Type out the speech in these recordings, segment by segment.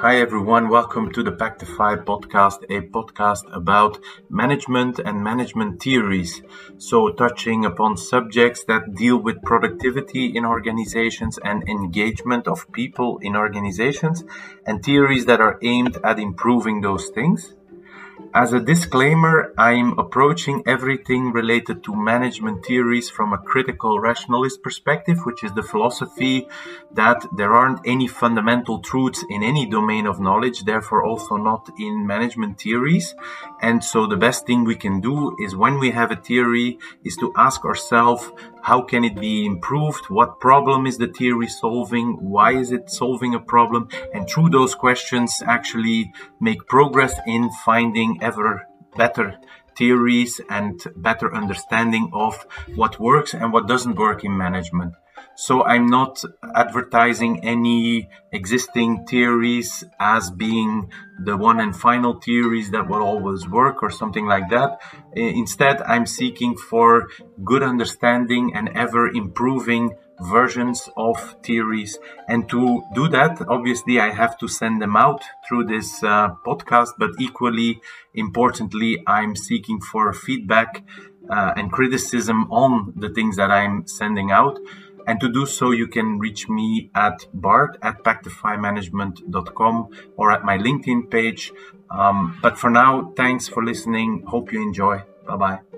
Hi, everyone. Welcome to the Pactify podcast, a podcast about management and management theories. So, touching upon subjects that deal with productivity in organizations and engagement of people in organizations, and theories that are aimed at improving those things. As a disclaimer, I'm approaching everything related to management theories from a critical rationalist perspective, which is the philosophy that there aren't any fundamental truths in any domain of knowledge, therefore also not in management theories. And so the best thing we can do is when we have a theory is to ask ourselves, how can it be improved? What problem is the theory solving? Why is it solving a problem? And through those questions, actually make progress in finding ever better theories and better understanding of what works and what doesn't work in management. So I'm not advertising any existing theories as being the one and final theories that will always work or something like that. Instead, I'm seeking for good understanding and ever improving versions of theories. And to do that, obviously, I have to send them out through this uh, podcast, but equally importantly, I'm seeking for feedback uh, and criticism on the things that I'm sending out. And to do so, you can reach me at bart at pactifymanagement.com or at my LinkedIn page. Um, but for now, thanks for listening. Hope you enjoy. Bye bye.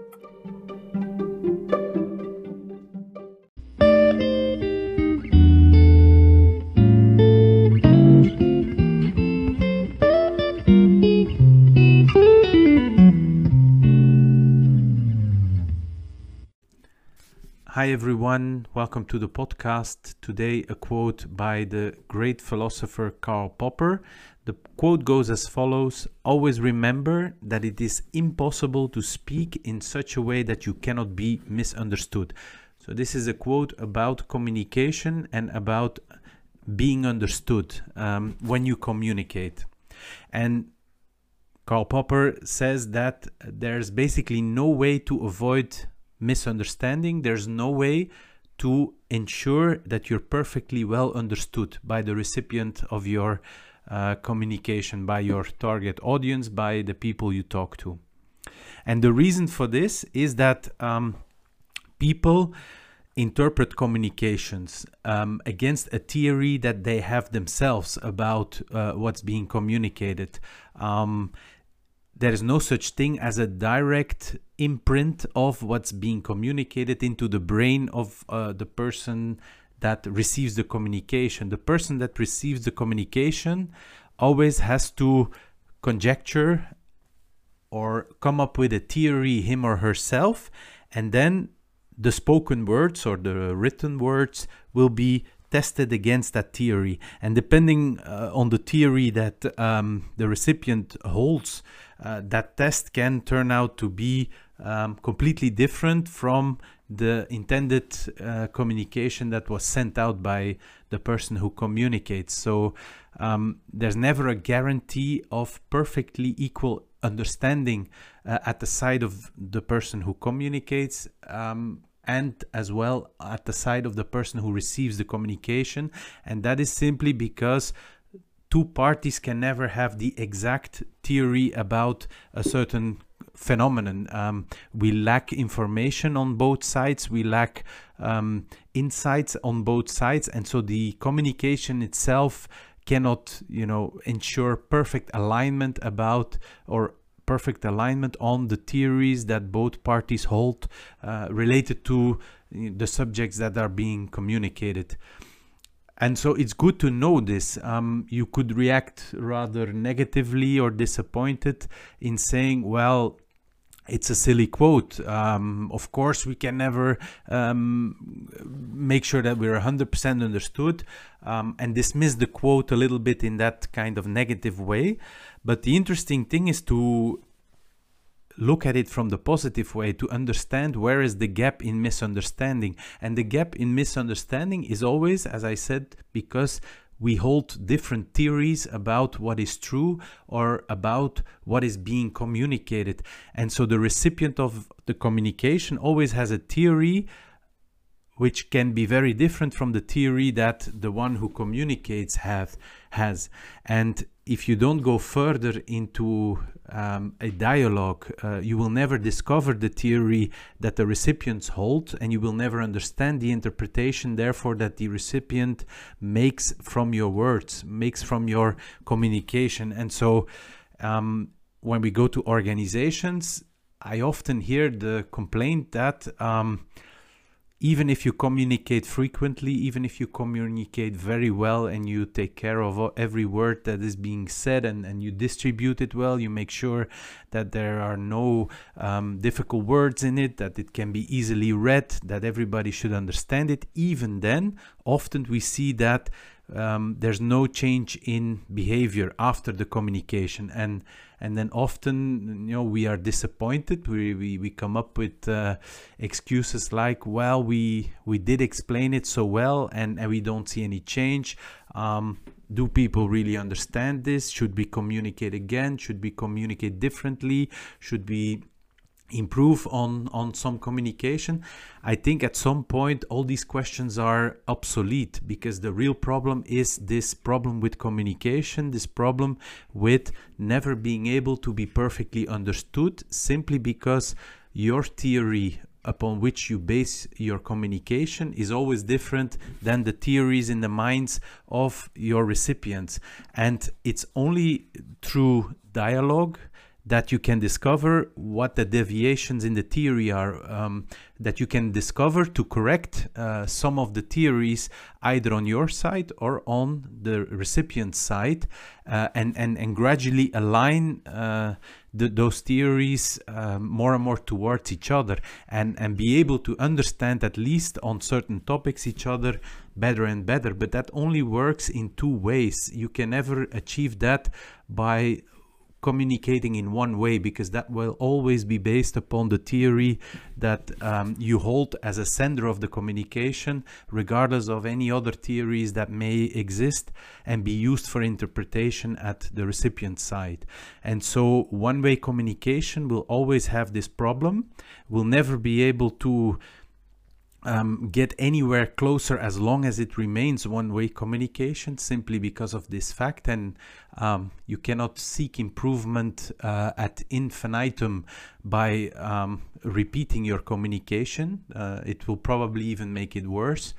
Hi, everyone. Welcome to the podcast. Today, a quote by the great philosopher Karl Popper. The quote goes as follows Always remember that it is impossible to speak in such a way that you cannot be misunderstood. So, this is a quote about communication and about being understood um, when you communicate. And Karl Popper says that there's basically no way to avoid misunderstanding. There's no way to ensure that you're perfectly well understood by the recipient of your uh, communication, by your target audience, by the people you talk to. And the reason for this is that um, people interpret communications um, against a theory that they have themselves about uh, what's being communicated. Um, there is no such thing as a direct imprint of what's being communicated into the brain of uh, the person that receives the communication. The person that receives the communication always has to conjecture or come up with a theory, him or herself, and then the spoken words or the written words will be tested against that theory. And depending uh, on the theory that um, the recipient holds, uh, that test can turn out to be um, completely different from the intended uh, communication that was sent out by the person who communicates. So um, there's never a guarantee of perfectly equal understanding uh, at the side of the person who communicates. Um, and as well at the side of the person who receives the communication. And that is simply because two parties can never have the exact theory about a certain phenomenon. Um, we lack information on both sides, we lack um, insights on both sides, and so the communication itself cannot, you know, ensure perfect alignment about or perfect alignment on the theories that both parties hold uh, related to the subjects that are being communicated. And so it's good to know this. Um, you could react rather negatively or disappointed in saying, well, it's a silly quote. Um, of course, we can never um, make sure that we're 100% understood um, and dismiss the quote a little bit in that kind of negative way. But the interesting thing is to look at it from the positive way to understand where is the gap in misunderstanding. And the gap in misunderstanding is always, as I said, because we hold different theories about what is true or about what is being communicated. And so the recipient of the communication always has a theory which can be very different from the theory that the one who communicates have has. And if you don't go further into um, a dialogue, uh, you will never discover the theory that the recipients hold, and you will never understand the interpretation, therefore, that the recipient makes from your words, makes from your communication. And so, um, when we go to organizations, I often hear the complaint that um, even if you communicate frequently, even if you communicate very well and you take care of every word that is being said and, and you distribute it well, you make sure that there are no um, difficult words in it, that it can be easily read, that everybody should understand it. Even then, often we see that um, there's no change in behavior after the communication and and then often you know we are disappointed. We we, we come up with uh, excuses like well we we did explain it so well and, and we don't see any change. Um, do people really understand this? Should we communicate again? Should we communicate differently? Should we improve on on some communication i think at some point all these questions are obsolete because the real problem is this problem with communication this problem with never being able to be perfectly understood simply because your theory upon which you base your communication is always different than the theories in the minds of your recipients. And it's only through dialogue that you can discover what the deviations in the theory are, um, that you can discover to correct uh, some of the theories either on your side or on the recipient side, uh, and, and, and gradually align uh, the, those theories um, more and more towards each other and, and be able to understand at least on certain topics each other better and better. But that only works in two ways. You can never achieve that by communicating in one way because that will always be based upon the theory that um, you hold as a sender of the communication regardless of any other theories that may exist and be used for interpretation at the recipient side and so one-way communication will always have this problem. Will never be able to um, get anywhere closer as long as it remains one-way communication simply because of this fact. And um, you cannot seek improvement uh, at infinitum by um, repeating your communication. Uh, it will probably even make it worse.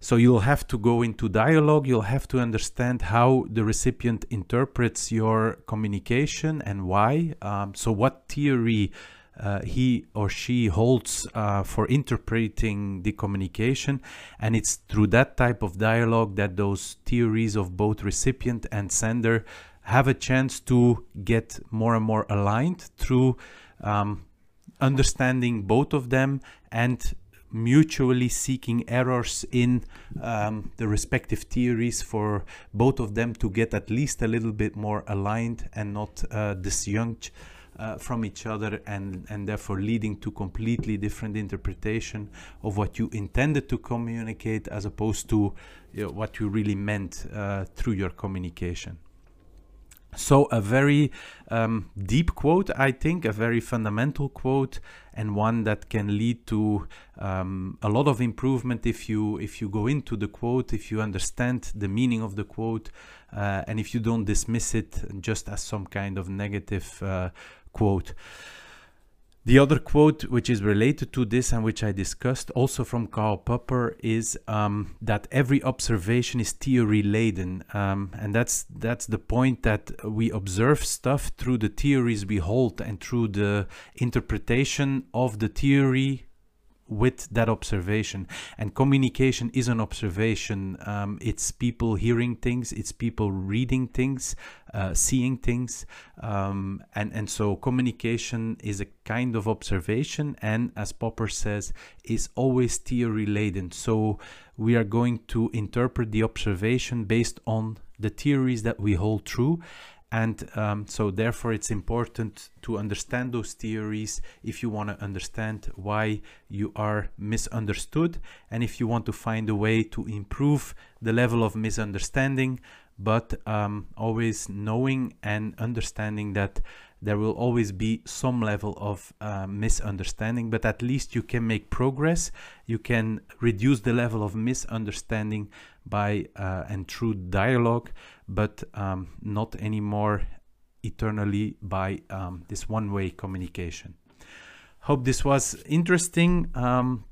So you'll have to go into dialogue. You'll have to understand how the recipient interprets your communication and why. Um, so what theory uh, he or she holds uh, for interpreting the communication. And it's through that type of dialogue that those theories of both recipient and sender have a chance to get more and more aligned through um, understanding both of them and mutually seeking errors in um, the respective theories for both of them to get at least a little bit more aligned and not uh, disjunct uh, from each other and, and therefore leading to completely different interpretation of what you intended to communicate as opposed to you know, what you really meant uh, through your communication. So a very um, deep quote, I think, a very fundamental quote, and one that can lead to um, a lot of improvement if you if you go into the quote, if you understand the meaning of the quote, uh, and if you don't dismiss it just as some kind of negative uh, quote. The other quote, which is related to this and which I discussed also from Karl Popper, is um, that every observation is theory laden, um, and that's that's the point that we observe stuff through the theories we hold and through the interpretation of the theory with that observation. And communication is an observation. Um, it's people hearing things, it's people reading things, uh, seeing things. Um, and, and so communication is a kind of observation. And as Popper says, is always theory laden. So we are going to interpret the observation based on the theories that we hold true and um, so therefore it's important to understand those theories if you want to understand why you are misunderstood and if you want to find a way to improve the level of misunderstanding but um, always knowing and understanding that there will always be some level of uh, misunderstanding, but at least you can make progress. You can reduce the level of misunderstanding by uh, and through dialogue, but um, not anymore eternally by um, this one-way communication. Hope this was interesting. Um,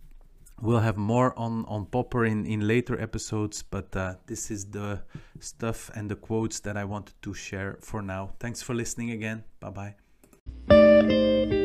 we'll have more on on popper in in later episodes but uh, this is the stuff and the quotes that i wanted to share for now. Thanks for listening again. Bye bye